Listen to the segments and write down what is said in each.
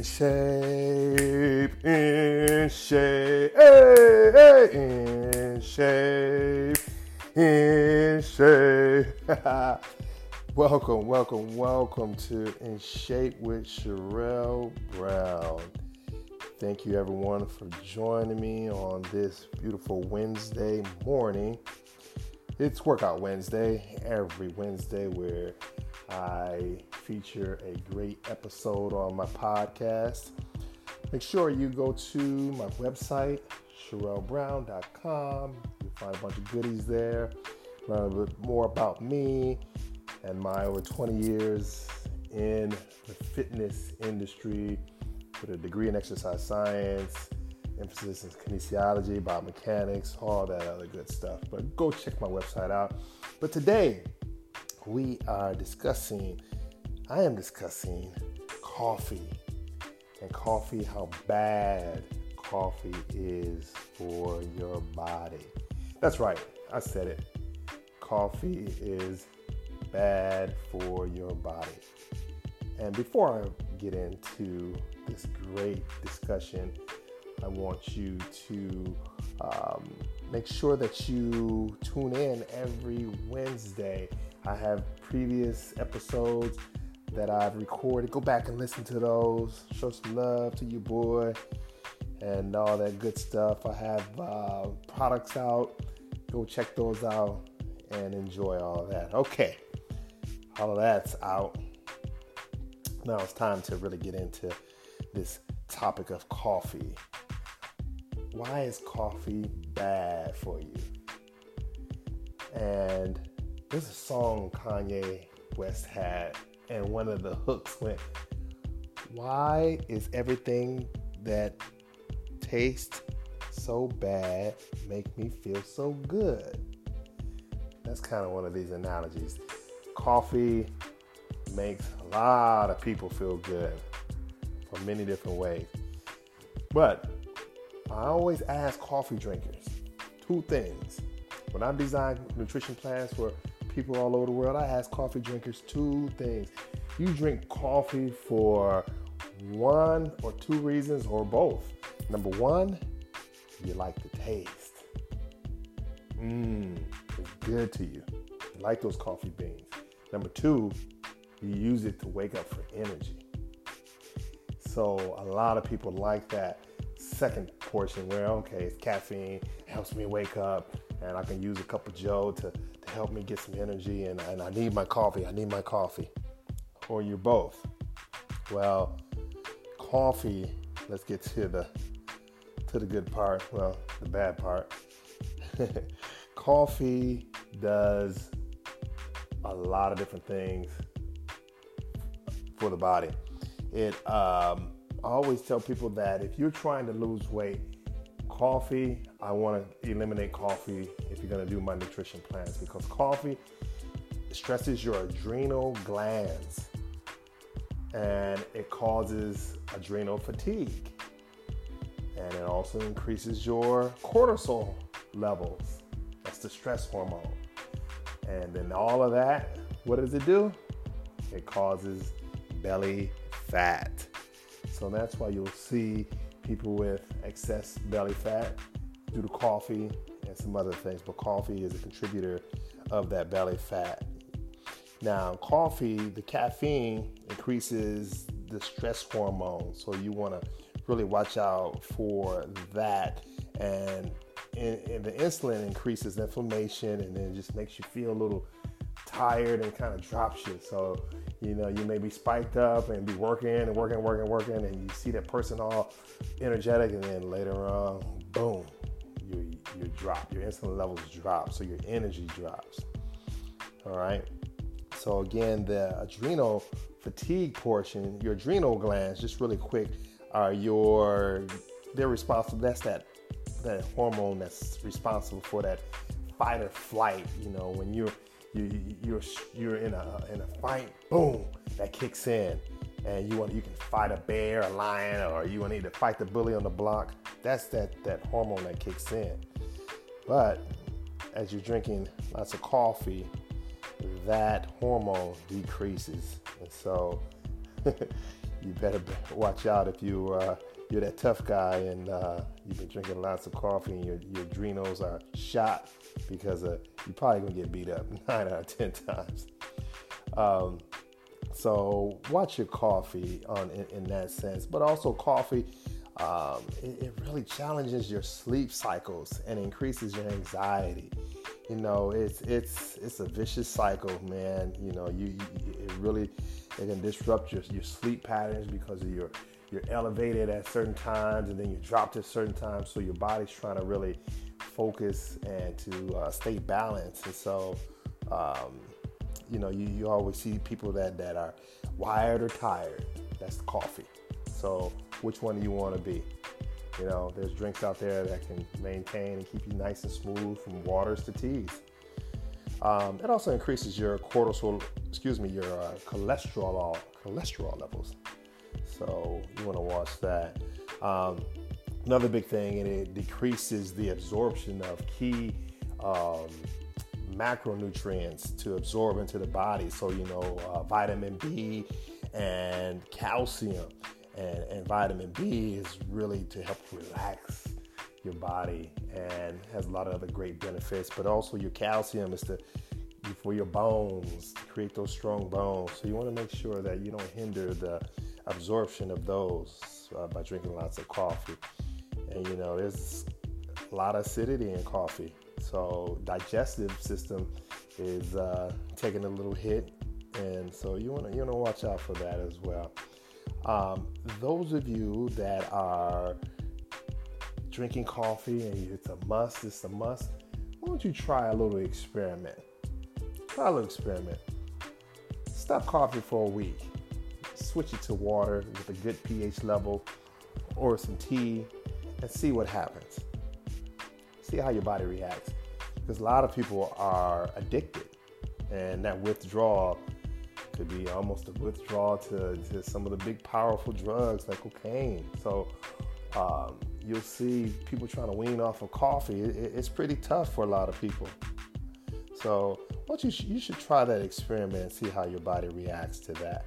in shape, in shape, hey, hey, in shape, in shape. welcome, welcome, welcome to In Shape with Sherelle Brown. Thank you, everyone, for joining me on this beautiful Wednesday morning. It's Workout Wednesday, every Wednesday, where I feature a great episode on my podcast. Make sure you go to my website, SherelleBrown.com. You'll find a bunch of goodies there, learn a bit more about me and my over 20 years in the fitness industry with a degree in exercise science, emphasis in kinesiology, biomechanics, all that other good stuff. But go check my website out. But today, we are discussing, I am discussing coffee and coffee, how bad coffee is for your body. That's right, I said it. Coffee is bad for your body. And before I get into this great discussion, I want you to um, make sure that you tune in every Wednesday I have previous episodes that I've recorded. Go back and listen to those. Show some love to you, boy, and all that good stuff. I have uh, products out. Go check those out and enjoy all that. Okay, all of that's out. Now it's time to really get into this topic of coffee. Why is coffee bad for you? And there's a song Kanye West had, and one of the hooks went, Why is everything that tastes so bad make me feel so good? That's kind of one of these analogies. Coffee makes a lot of people feel good for many different ways. But I always ask coffee drinkers two things. When I design nutrition plans for people all over the world, I ask coffee drinkers two things. You drink coffee for one or two reasons or both. Number one, you like the taste. Mmm, it's good to you. You like those coffee beans. Number two, you use it to wake up for energy. So a lot of people like that second portion where okay, it's caffeine, helps me wake up, and I can use a cup of Joe to help me get some energy and, and I need my coffee. I need my coffee. Or you're both. Well, coffee, let's get to the to the good part, well, the bad part. coffee does a lot of different things for the body. It um, I always tell people that if you're trying to lose weight, coffee, I want to eliminate coffee if you're going to do my nutrition plans because coffee stresses your adrenal glands and it causes adrenal fatigue. And it also increases your cortisol levels. That's the stress hormone. And then all of that, what does it do? It causes belly fat. So that's why you'll see people with excess belly fat due to coffee and some other things, but coffee is a contributor of that belly fat. Now, coffee, the caffeine increases the stress hormone, so you want to really watch out for that. And, and, and the insulin increases inflammation and then just makes you feel a little tired and kind of drops you. So you know, you may be spiked up and be working and working, working, working, and you see that person all energetic, and then later on, boom, you you drop. Your insulin levels drop, so your energy drops. All right. So again, the adrenal fatigue portion, your adrenal glands, just really quick, are your they're responsible. That's that that hormone that's responsible for that fight or flight. You know, when you're you, you're you're in a in a fight, boom, that kicks in, and you want you can fight a bear, a lion, or you want to either fight the bully on the block. That's that that hormone that kicks in. But as you're drinking lots of coffee, that hormone decreases, and so you better watch out if you uh, you're that tough guy and uh, you've been drinking lots of coffee and your, your adrenals are shot because uh, you're probably gonna get beat up nine out of ten times. Um, so watch your coffee on in, in, that sense, but also coffee. Um, it, it, really challenges your sleep cycles and increases your anxiety. You know, it's it's it's a vicious cycle, man. You know, you, you it really it can disrupt your, your sleep patterns because of your you're elevated at certain times and then you drop at certain times. So your body's trying to really focus and to uh, stay balanced. And so, um, you know, you, you always see people that, that are wired or tired. That's the coffee. So which one do you want to be? You know, there's drinks out there that can maintain and keep you nice and smooth from waters to teas. Um, it also increases your cortisol, excuse me, your uh, cholesterol cholesterol levels. So you want to watch that. Um, another big thing, and it decreases the absorption of key um, macronutrients to absorb into the body. So you know, uh, vitamin B and calcium, and, and vitamin B is really to help relax your body and has a lot of other great benefits. But also your calcium is to for your bones to create those strong bones. So you want to make sure that you don't hinder the absorption of those uh, by drinking lots of coffee. And you know, there's a lot of acidity in coffee, so digestive system is uh, taking a little hit, and so you want to you want to watch out for that as well. Um, those of you that are drinking coffee and it's a must, it's a must. Why don't you try a little experiment? Try a little experiment. Stop coffee for a week switch it to water with a good pH level or some tea and see what happens. See how your body reacts. Because a lot of people are addicted, and that withdrawal could be almost a withdrawal to, to some of the big, powerful drugs like cocaine. So, um, you'll see people trying to wean off of coffee. It, it's pretty tough for a lot of people. So, what you, sh- you should try that experiment and see how your body reacts to that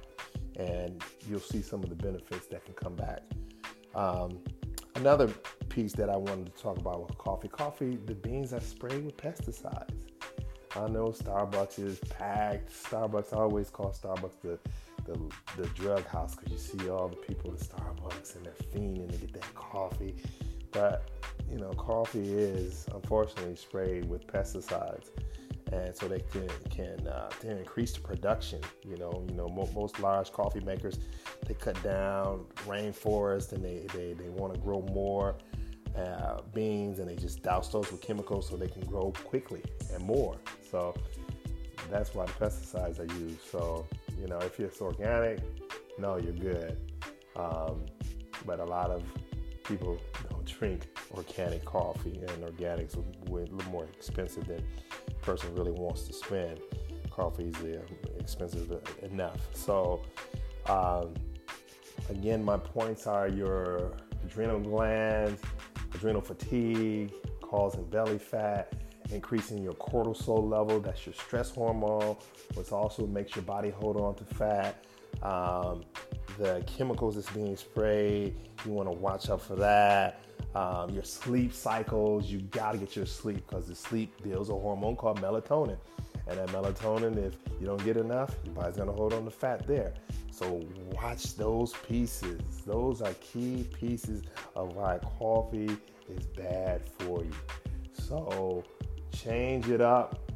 and you'll see some of the benefits that can come back. Um, another piece that I wanted to talk about with coffee coffee, the beans are sprayed with pesticides. I know Starbucks is packed. Starbucks, I always call Starbucks the, the, the drug house because you see all the people at Starbucks and they're fiending to get that coffee. But, you know, coffee is unfortunately sprayed with pesticides and so they can can uh, to increase the production. You know, you know mo- most large coffee makers they cut down rainforest and they they, they want to grow more uh, beans and they just douse those with chemicals so they can grow quickly and more. So that's why the pesticides are used. So you know, if it's organic, no, you're good. Um, but a lot of people don't drink organic coffee, and organics are a little more expensive than person really wants to spend. Coffee is uh, expensive enough. So, um, again, my points are your adrenal glands, adrenal fatigue, causing belly fat, increasing your cortisol level, that's your stress hormone, which also makes your body hold on to fat. Um, the chemicals that's being sprayed, you want to watch out for that um, your sleep cycles. You got to get your sleep because the sleep builds a hormone called melatonin. And that melatonin, if you don't get enough, your body's going to hold on to fat there. So watch those pieces. Those are key pieces of why coffee is bad for you. So change it up.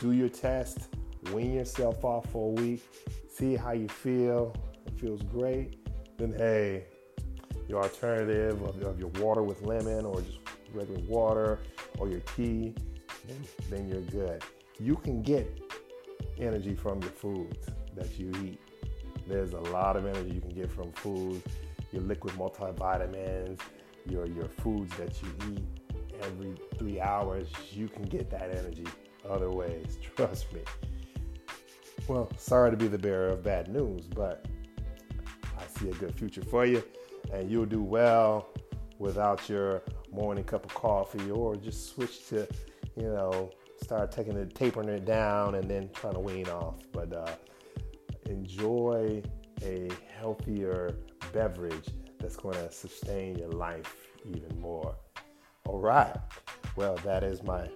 Do your test. Wean yourself off for a week. See how you feel. It feels great. Then, hey, your alternative of, of your water with lemon or just regular water or your tea, then, then you're good. You can get energy from your foods that you eat. There's a lot of energy you can get from foods, your liquid multivitamins, your your foods that you eat every three hours. You can get that energy other ways. Trust me. Well, sorry to be the bearer of bad news, but I see a good future for you and you'll do well without your morning cup of coffee or just switch to, you know, start taking it, tapering it down and then trying to wean off. But uh, enjoy a healthier beverage that's going to sustain your life even more. All right. Well, that is my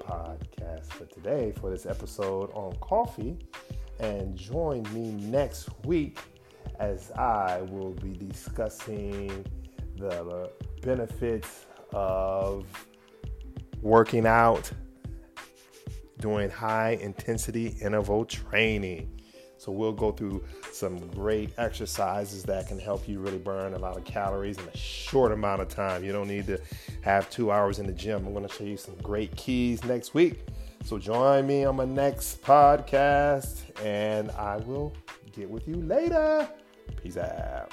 podcast for today for this episode on coffee. And join me next week as I will be discussing the benefits of working out, doing high intensity interval training. So we'll go through some great exercises that can help you really burn a lot of calories in a short amount of time. You don't need to have two hours in the gym. I'm going to show you some great keys next week. So join me on my next podcast and I will get with you later. Peace out.